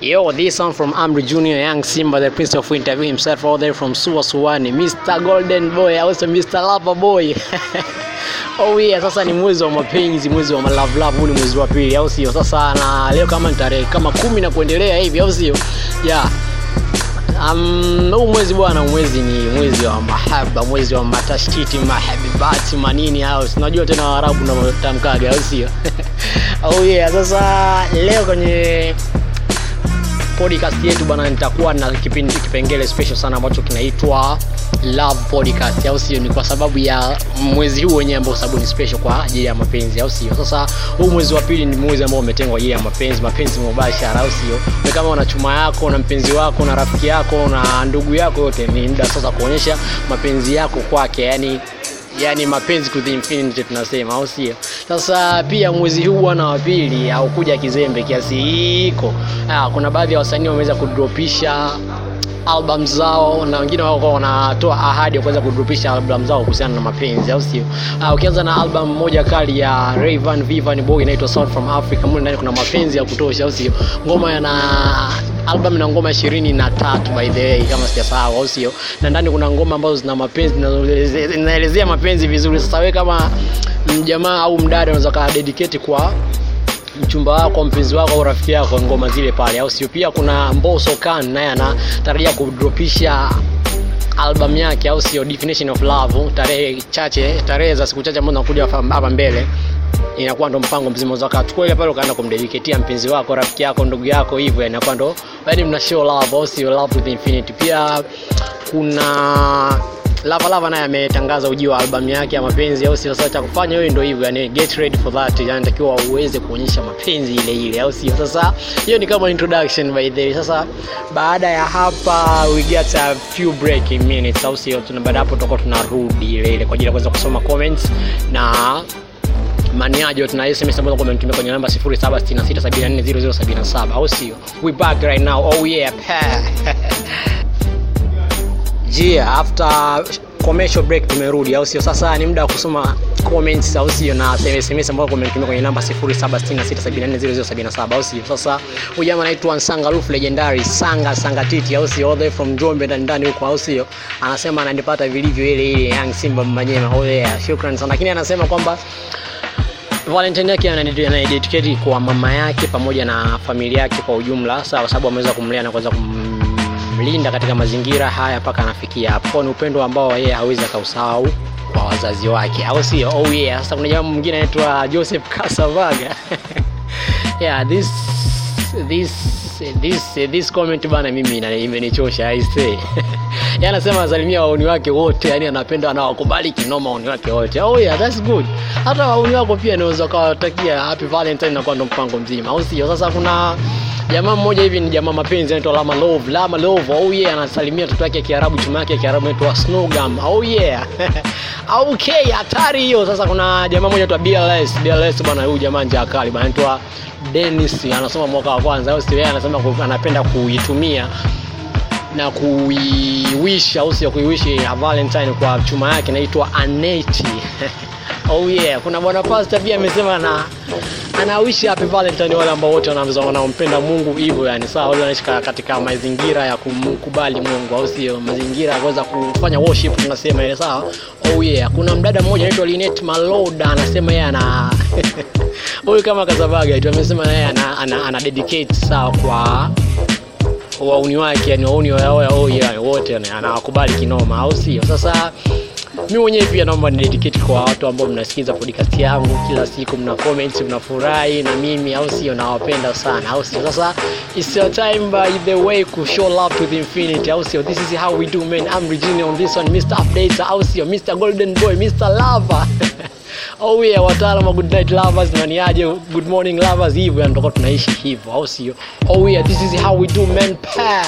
Yo, this one from Amri Junior, Young Simba, the Prince of Interview himself, all there from Suwa Suwani, Mr. Golden Boy, also Mr. Lapa Boy. oh yeah, sasa ni mwezi wa mapenzi, mwezi wa love love, huu ni mwezi wa pili, au sio? Sasa na leo kama ni tarehe kama kumi na kuendelea hivi, au sio? Yeah. Um, huu mwezi bwana, mwezi ni mwezi wa mahaba, mwezi wa matashkiti, mahabibati, manini hao, unajua tena Waarabu na matamkaga, au sio? oh yeah, sasa leo kwenye podcast yetu bana nitakuwa na kipindi kipengele special sana ambacho kinaitwa Love Podcast, au sio? Ni kwa sababu ya mwezi huu wenyewe ambao sababu ni special kwa ajili ya mapenzi, au sio? Sasa huu mwezi wa pili ni mwezi ambao umetengwa ajili ya mapenzi, mapenzi mubashara, au sio? Kama una chuma yako na mpenzi wako na rafiki yako na ndugu yako, yote ni muda sasa kuonyesha mapenzi yako kwake, yani yani mapenzi to the infinity tunasema, au sio? Sasa pia mwezi huu bwana wa pili haukuja kizembe kiasi hiko. Ah, kuna baadhi ya wasanii wameweza kudropisha album zao na wengine wako wanatoa ahadi ya kuweza kudropisha album zao kuhusiana na mapenzi, au sio? Uh, ukianza na album moja kali ya Rayvan Vivian Boy inaitwa Sound from Africa, mule ndani kuna mapenzi ya kutosha, au sio? Ngoma yana album ina ngoma ishirini na tatu by the way, kama sijasahau, au sio? Na ndani kuna ngoma ambazo zina mapenzi zinaelezea mapenzi vizuri. Sasa wewe kama mjamaa au mdada unaweza ka dedicate kwa mchumba wako mpenzi wako au rafiki yako ngoma zile pale, au sio? Pia kuna Mbosso Khan naye anatarajia kudropisha album yake, au sio, Definition of Love, tarehe chache, tarehe za siku chache ambazo nakuja hapa mbele inakuwa ndo mpango mzima za kachukua ile pale ukaenda kumdedicatea mpenzi wako, rafiki yako, ndugu yako, hivyo inakuwa ndo yani mna show love, au sio, love with infinity. Pia kuna Lava naye ametangaza ujio wa albamu yake ya mapenzi, au sio? Sasa cha kufanya wewe ndio hivyo, yani get ready for that, yani takiwa uweze kuonyesha mapenzi ile ile, au sio? Sasa hiyo ni kama introduction by the way. Sasa baada ya hapa we get a few break minutes, au sio? Tuna baada hapo tutakuwa tunarudi ile ile kwa ajili ya kuweza kusoma comments na maniajo tuna SMS ambazo kwa mtumia kwenye namba 0766740077 au sio? Oh after commercial break tumerudi, au sio? Sasa ni muda wa kusoma comments, au sio, na SMS ambazo kumetumia kwenye namba 0766740077 au sio? Sasa huyu jamaa anaitwa Sanga Roof Legendary Sanga Sanga Titi, au sio, all the from Njombe na ndani huko, au sio? Anasema ananipata vilivyo ile ile Young Simba Manyema. Oh yeah, shukrani sana, lakini anasema kwamba Valentine yake anadedicate kwa mama yake pamoja na familia yake kwa ujumla, sawa, sababu ameweza kumlea na kuweza kumlinda katika mazingira haya mpaka anafikia hapo. Ni upendo ambao yeye hawezi akausahau kwa wazazi wake, au sio? Oh yeah. Sasa kuna jamaa mwingine anaitwa Joseph Kasavaga yeah, this this this this comment bana, mimi imenichosha aise yeye anasema asalimia wauni wake wote, yani anapenda anawakubali kinoma wauni wake wote. Oh yeah, that's good. Hata wauni wako pia naweza ukawatakia happy valentine na kwa ndo mpango mzima, au sio? Sasa kuna jamaa mmoja hivi ni jamaa mapenzi anaitwa Lama Love, Lama Love. Oh yeah, anasalimia mtoto wake Kiarabu, chuma yake Kiarabu anaitwa Snowgum. Oh yeah. okay, hatari hiyo. Sasa kuna jamaa mmoja anaitwa BLS, BLS bwana, huyu jamaa njaa kali bwana, anaitwa Dennis, anasoma mwaka wa kwanza, au sio? Anasema anapenda kuitumia na kuiwish au sio, kuiwish ya Valentine kwa chuma yake inaitwa Aneti. oh yeah, kuna bwana pastor pia amesema na anawishi happy Valentine wale ambao wote wanampenda Mungu hivyo, yani sawa, wale wanaishi katika mazingira ya kumkubali Mungu, au sio, mazingira ya kuweza kufanya worship tunasema ile, sawa. Oh yeah, kuna mdada mmoja anaitwa Linet Maloda anasema yeye ana huyu kama kazabaga tu amesema yeye ana, ana, ana dedicate sawa kwa wauni wake, yani wauni wao oh wote anawakubali kinoma, au sio? Sasa mimi mwenyewe pia naomba ni kwa watu ambao mnasikiza podcast yangu kila siku, mna comments mnafurahi na mimi, au sio? Nawapenda sana, au sio? Sasa it's your time by the way to show love to the infinity, au sio? This is how we do man. I'm Regina on this one, Mr. Updates, au sio? Mr. Golden Boy, Mr. Lover Oh yeah, wataalamu good night lovers maniaje, good morning lovers, hivyo ndio tunaishi hivyo, au sio? Oh yeah, this is how we do man. Pa.